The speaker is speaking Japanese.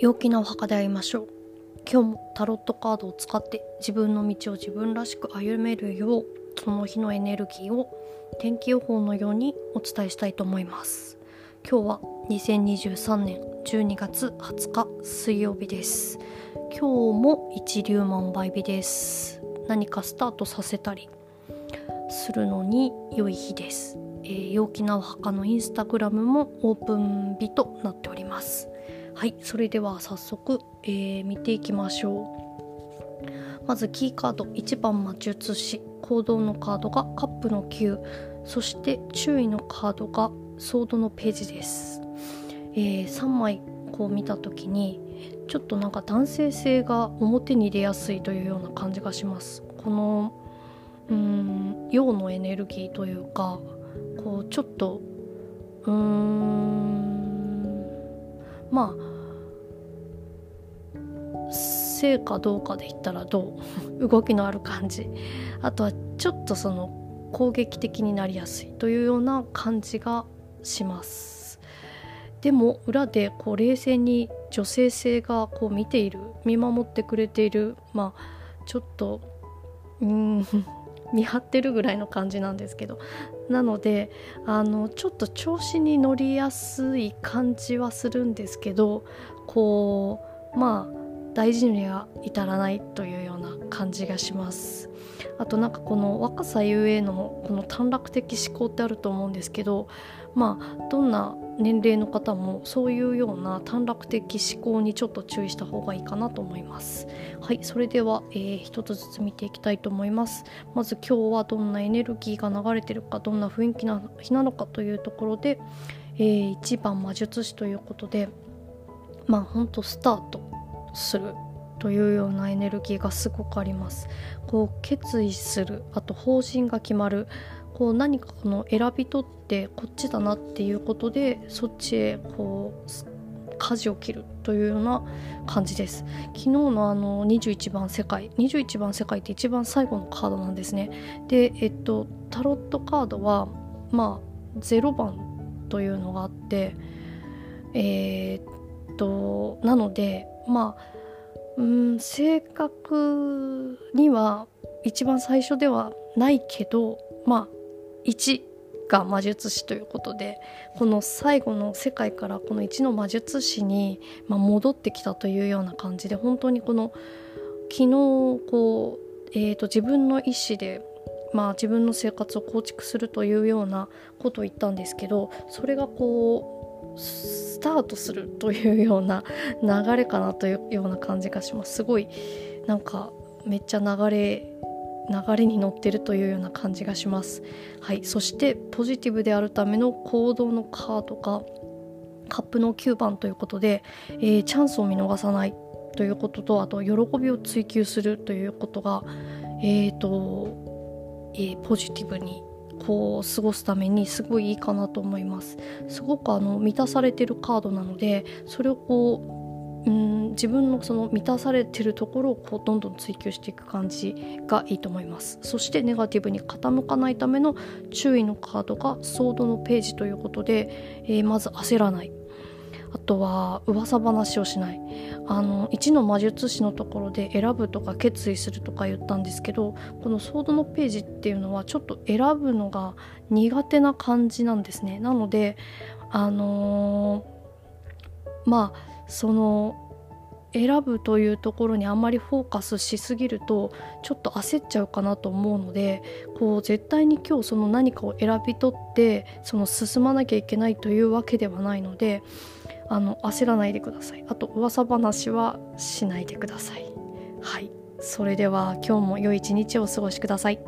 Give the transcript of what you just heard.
陽気なお墓で会いましょう。今日もタロットカードを使って自分の道を自分らしく歩めるようその日のエネルギーを天気予報のようにお伝えしたいと思います。今日は2023年12月20日水曜日です。今日も一粒万倍日です。何かスタートさせたりするのに良い日です、えー、陽気なお墓のインスタグラムもオープン日となっております。はいそれでは早速、えー、見ていきましょう。まずキーカード1番魔術師。行動のカードがカップの9そして注意のカードがソードのページです、えー、3枚こう見た時にちょっとなんか男性性が表に出やすいというような感じがします。このうん陽のエネルギーというかこうちょっとうーんまあ性かどうかで言ったらどう？動きのある感じ。あとはちょっとその攻撃的になりやすいというような感じがします。でも裏でこう冷静に女性性がこう見ている見守ってくれているまあちょっとうん 見張ってるぐらいの感じなんですけど。なのであのちょっと調子に乗りやすい感じはするんですけどこうまあ大事には至らないというような感じがします。あとなんかこの若さゆえのこの短絡的思考ってあると思うんですけどまあどんな年齢の方もそういうような短絡的思考にちょっと注意した方がいいかなと思います。はいそれでは、えー、一つずつ見ていきたいと思います。まず今日はどんなエネルギーが流れてるかどんな雰囲気な日なのかというところで、えー、1番魔術師ということでまあほんとスタートするというようなエネルギーがすごくあります。こう決意するあと方針が決まる。こう何かこの選び取ってこっちだなっていうことでそっちへこう舵を切るというような感じです。昨日のあの21番世界21番世界って一番最後のカードなんですね。でえっとタロットカードはまあ0番というのがあってえー、っとなのでまあうん正確には一番最初ではないけどまあ1が魔術師ということでこの最後の世界からこの1の魔術師に、まあ、戻ってきたというような感じで本当にこの昨日こう、えーと、自分の意思で、まあ、自分の生活を構築するというようなことを言ったんですけどそれがこうスタートするというような流れかなというような感じがします。すごいなんかめっちゃ流れ流れに乗ってるというような感じがします。はいそしてポジティブであるための行動のカードがカップの9番ということで、えー、チャンスを見逃さないということとあと喜びを追求するということがえっ、ー、と、えー、ポジティブにこう過ごすためにすごいいいかなと思います。すごくあの満たされてるカードなのでそれをこううん自分のその満たされてるところをこうどんどん追求していく感じがいいと思います。そしてネガティブに傾かないための注意のカードがソードのページということで、えー、まず焦らない。あとは噂話をしない。あの1の魔術師のところで選ぶとか決意するとか言ったんですけどこのソードのページっていうのはちょっと選ぶのが苦手な感じなんですね。なのであのー、まあその選ぶというところにあんまりフォーカスしすぎるとちょっと焦っちゃうかなと思うのでこう絶対に今日その何かを選び取ってその進まなきゃいけないというわけではないのであの焦らないでください。あと噂話はしないでください。はい。それでは今日も良い一日をお過ごしください。